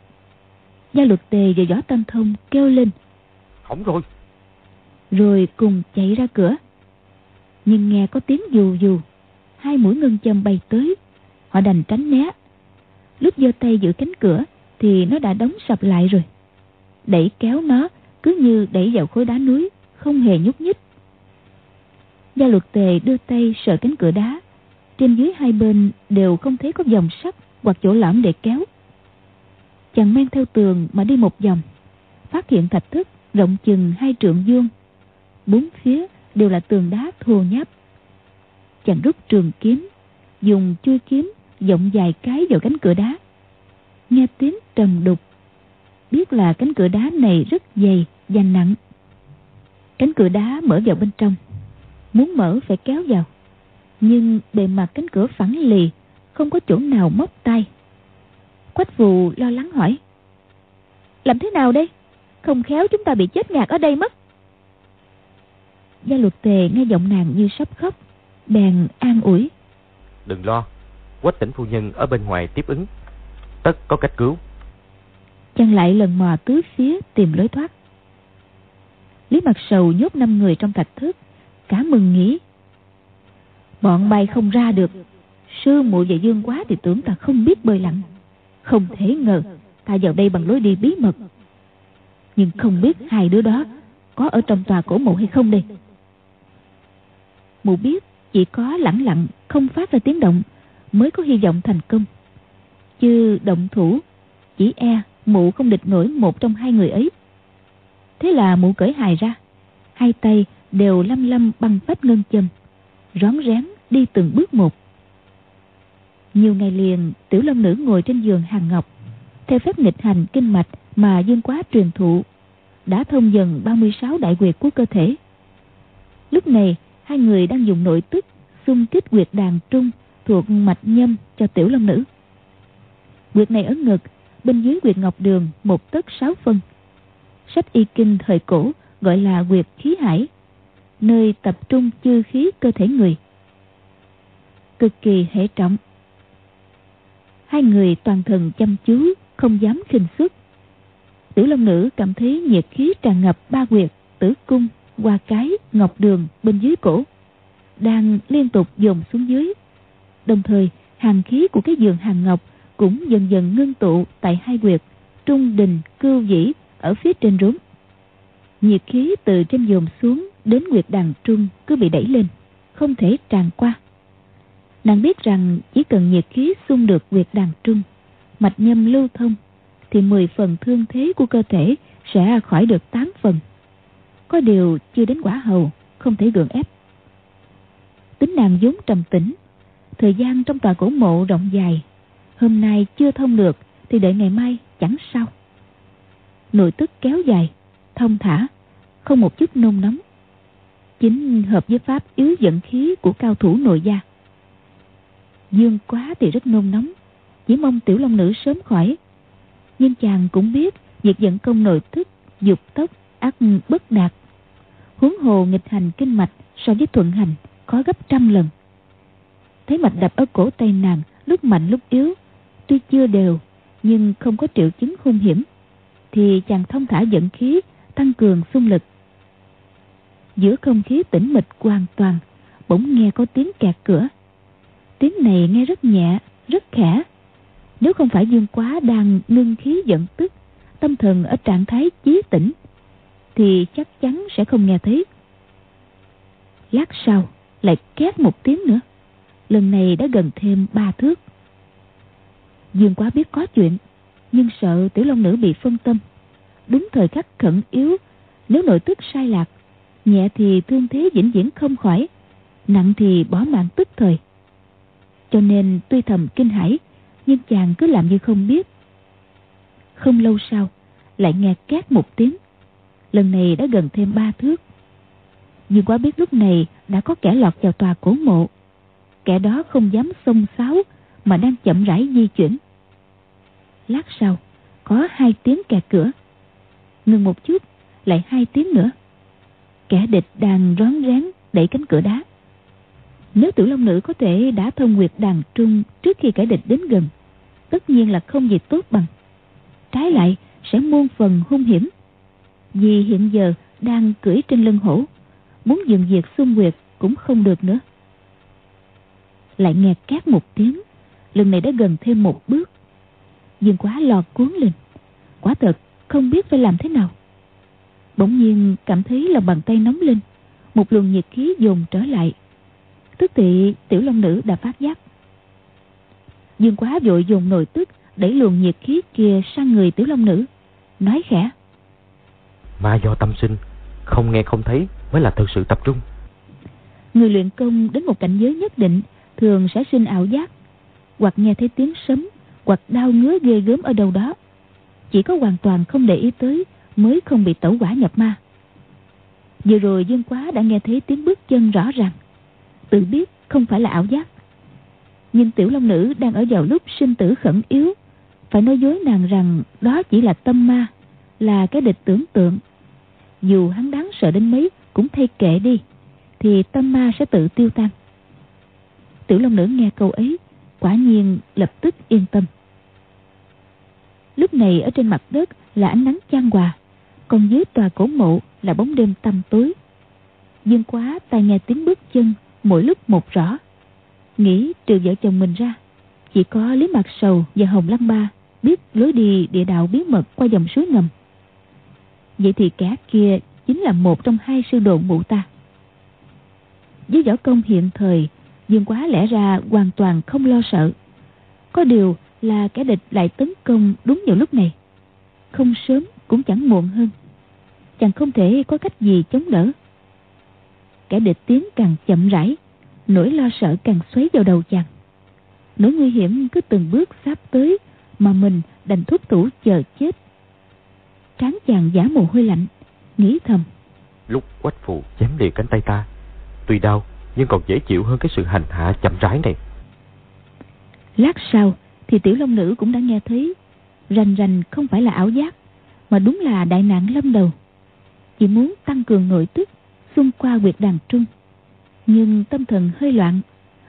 Gia luật tề và võ tâm thông kêu lên. Hỏng rồi. Rồi cùng chạy ra cửa. Nhưng nghe có tiếng dù dù Hai mũi ngân châm bay tới. Họ đành tránh né. Lúc giơ tay giữ cánh cửa Thì nó đã đóng sập lại rồi. Đẩy kéo nó Cứ như đẩy vào khối đá núi Không hề nhúc nhích Gia luật tề đưa tay sờ cánh cửa đá. Trên dưới hai bên đều không thấy có dòng sắt Hoặc chỗ lõm để kéo. Chàng men theo tường mà đi một vòng. Phát hiện thạch thất, rộng chừng hai trượng vuông. Bốn phía đều là tường đá thô nháp. Chàng rút trường kiếm, Dùng chui kiếm Giọng dài cái vào cánh cửa đá. Nghe tiếng trầm đục, Biết là cánh cửa đá này rất dày và nặng. Cánh cửa đá mở vào bên trong. Muốn mở phải kéo vào. Nhưng bề mặt cánh cửa phẳng lì Không có chỗ nào móc tay. Quách phù lo lắng hỏi Làm thế nào đây? Không khéo chúng ta bị chết ngạt ở đây mất. Gia luật tề nghe giọng nàng như sắp khóc Bèn an ủi Đừng lo Quách tỉnh phu nhân ở bên ngoài tiếp ứng. Tất có cách cứu. Chàng lại lần mò tứ phía tìm lối thoát. Lý mặt sầu nhốt năm người trong thạch thất Cả mừng nghĩ Bọn bay không ra được. Sư muội và dương quá thì tưởng ta không biết bơi lặn. Không thể ngờ, Ta vào đây bằng lối đi bí mật. Nhưng không biết hai đứa đó Có ở trong tòa cổ mộ hay không đây. Mụ biết Chỉ có lẳng lặng, Không phát ra tiếng động, Mới có hy vọng thành công. Chứ động thủ, Chỉ e mụ không địch nổi một trong hai người ấy. Thế là mụ cởi hài ra, Hai tay đều lăm lăm băng phách ngân châm, Rón rén đi từng bước một. Nhiều ngày liền, Tiểu Long Nữ ngồi trên giường hàng ngọc, Theo phép nghịch hành kinh mạch Mà dương quá truyền thụ, Đã thông dần 36 đại quyệt của cơ thể. Lúc này, Hai người đang dùng nội tức Xung kích quyệt đàn trung Thuộc mạch nhâm cho Tiểu Long Nữ. Quyệt này ở ngực, Bên dưới quyệt ngọc đường một tấc sáu phân. Sách y kinh thời cổ Gọi là quyệt khí hải nơi tập trung chư khí cơ thể người. Cực kỳ hệ trọng. Hai người toàn thần chăm chú, không dám khinh xuất tử long nữ cảm thấy nhiệt khí tràn ngập ba quyệt, tử cung, hoa cái, ngọc đường bên dưới cổ, đang liên tục dồn xuống dưới. Đồng thời, hàng khí của cái giường hàng ngọc cũng dần dần ngưng tụ tại hai quyệt, trung, đình, cưu dĩ ở phía trên rốn. Nhiệt khí từ trên dồn xuống đến nguyệt đàn trung cứ bị đẩy lên, không thể tràn qua. Nàng biết rằng chỉ cần nhiệt khí xung được nguyệt đàn trung, mạch nhâm lưu thông, thì 10 phần thương thế của cơ thể sẽ khỏi được 8 phần. Có điều chưa đến quả hầu, không thể gượng ép. Tính nàng vốn trầm tĩnh, thời gian trong tòa cổ mộ rộng dài, hôm nay chưa thông được thì đợi ngày mai chẳng sao. Nội tức kéo dài, thông thả, không một chút nôn nóng chính hợp với pháp yếu dẫn khí của cao thủ nội gia. Dương quá thì rất nôn nóng, chỉ mong tiểu long nữ sớm khỏi. Nhưng chàng cũng biết việc dẫn công nội thức, dục tốc, ác bất đạt. Huống hồ nghịch hành kinh mạch so với thuận hành khó gấp trăm lần. Thấy mạch đập ở cổ tay nàng lúc mạnh lúc yếu, tuy chưa đều nhưng không có triệu chứng hung hiểm, thì chàng thông thả dẫn khí, tăng cường xung lực giữa không khí tĩnh mịch hoàn toàn, bỗng nghe có tiếng kẹt cửa. Tiếng này nghe rất nhẹ, rất khẽ. Nếu không phải dương quá đang ngưng khí giận tức, tâm thần ở trạng thái chí tỉnh thì chắc chắn sẽ không nghe thấy. Lát sau, lại két một tiếng nữa. Lần này đã gần thêm ba thước. Dương quá biết có chuyện, nhưng sợ tiểu long nữ bị phân tâm. Đúng thời khắc khẩn yếu, nếu nội tức sai lạc nhẹ thì thương thế vĩnh viễn không khỏi, nặng thì bỏ mạng tức thời. Cho nên tuy thầm kinh hãi, nhưng chàng cứ làm như không biết. Không lâu sau, lại nghe két một tiếng. Lần này đã gần thêm ba thước. Nhưng quá biết lúc này đã có kẻ lọt vào tòa cổ mộ. Kẻ đó không dám xông xáo, mà đang chậm rãi di chuyển. Lát sau, có hai tiếng kẹt cửa. Ngừng một chút, lại hai tiếng nữa kẻ địch đang rón rén đẩy cánh cửa đá. Nếu tiểu long nữ có thể đã thông nguyệt đàn trung trước khi kẻ địch đến gần, tất nhiên là không gì tốt bằng. Trái lại, sẽ muôn phần hung hiểm. Vì hiện giờ đang cưỡi trên lưng hổ, muốn dừng việc xung nguyệt cũng không được nữa. Lại nghe két một tiếng lần này đã gần thêm một bước. Dương quá lo cuốn lên. Quả thật, không biết phải làm thế nào bỗng nhiên cảm thấy lòng bàn tay nóng lên một luồng nhiệt khí dồn trở lại. Tức thì tiểu long nữ đã phát giác. Dương quá vội dùng nồi tức đẩy luồng nhiệt khí kia sang người tiểu long nữ nói khẽ. Mà do tâm sinh không nghe không thấy mới là thực sự tập trung. Người luyện công đến một cảnh giới nhất định thường sẽ sinh ảo giác hoặc nghe thấy tiếng sấm hoặc đau ngứa ghê gớm ở đâu đó. Chỉ có hoàn toàn không để ý tới mới không bị tẩu quả nhập ma. Vừa rồi dương quá đã nghe thấy tiếng bước chân rõ ràng. Tự biết không phải là ảo giác. Nhưng tiểu long nữ đang ở vào lúc sinh tử khẩn yếu, phải nói dối nàng rằng đó chỉ là tâm ma, là cái địch tưởng tượng. Dù hắn đáng sợ đến mấy cũng thay kệ đi, thì tâm ma sẽ tự tiêu tan. Tiểu long nữ nghe câu ấy, quả nhiên lập tức yên tâm. Lúc này ở trên mặt đất là ánh nắng chan hòa còn dưới tòa cổ mộ là bóng đêm tăm tối. Dương quá tai nghe tiếng bước chân, mỗi lúc một rõ. Nghĩ trừ vợ chồng mình ra, chỉ có lý mặt sầu và hồng lăng ba biết lối đi địa đạo bí mật qua dòng suối ngầm. Vậy thì kẻ kia chính là một trong hai sư đồ mụ ta. Với võ công hiện thời, dương quá lẽ ra hoàn toàn không lo sợ. Có điều là kẻ địch lại tấn công đúng vào lúc này. Không sớm cũng chẳng muộn hơn. Chàng không thể có cách gì chống đỡ. Kẻ địch tiến càng chậm rãi nỗi lo sợ càng xoáy vào đầu chàng. Nỗi nguy hiểm cứ từng bước sắp tới mà mình đành thúc thủ chờ chết. Trán chàng giả mồ hôi lạnh nghĩ thầm. Lúc quách phù chém lìa cánh tay ta tuy đau nhưng còn dễ chịu hơn cái sự hành hạ chậm rãi này. Lát sau thì tiểu long nữ cũng đã nghe thấy rành rành không phải là ảo giác mà đúng là đại nạn lâm đầu. Chỉ muốn tăng cường nội tức xung qua quyệt đàn trung. Nhưng tâm thần hơi loạn,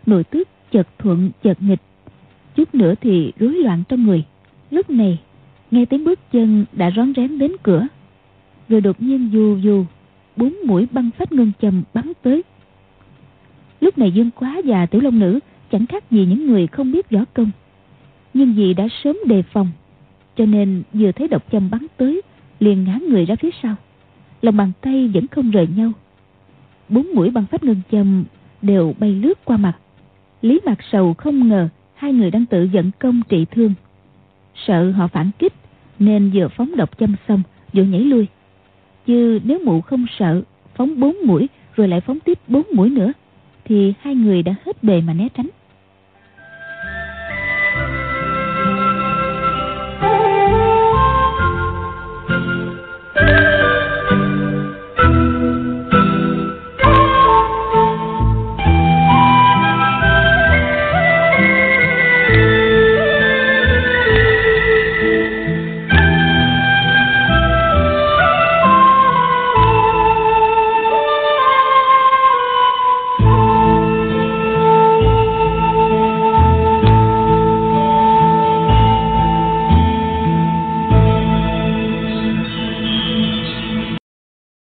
nội tức chợt thuận, chợt nghịch. Chút nữa thì rối loạn trong người. Lúc này, nghe tiếng bước chân đã rón rén đến cửa. Rồi đột nhiên dù dù bốn mũi băng phách ngân chầm bắn tới. Lúc này dương quá và tiểu long nữ chẳng khác gì những người không biết võ công. Nhưng vì đã sớm đề phòng cho nên vừa thấy độc châm bắn tới, liền ngã người ra phía sau. Lòng bàn tay vẫn không rời nhau. Bốn mũi băng pháp ngân châm đều bay lướt qua mặt. Lý mạc sầu không ngờ hai người đang tự dẫn công trị thương. Sợ họ phản kích, nên vừa phóng độc châm xong, vừa nhảy lui. Chứ nếu mụ không sợ phóng bốn mũi, rồi lại phóng tiếp bốn mũi nữa, thì hai người đã hết bề mà né tránh.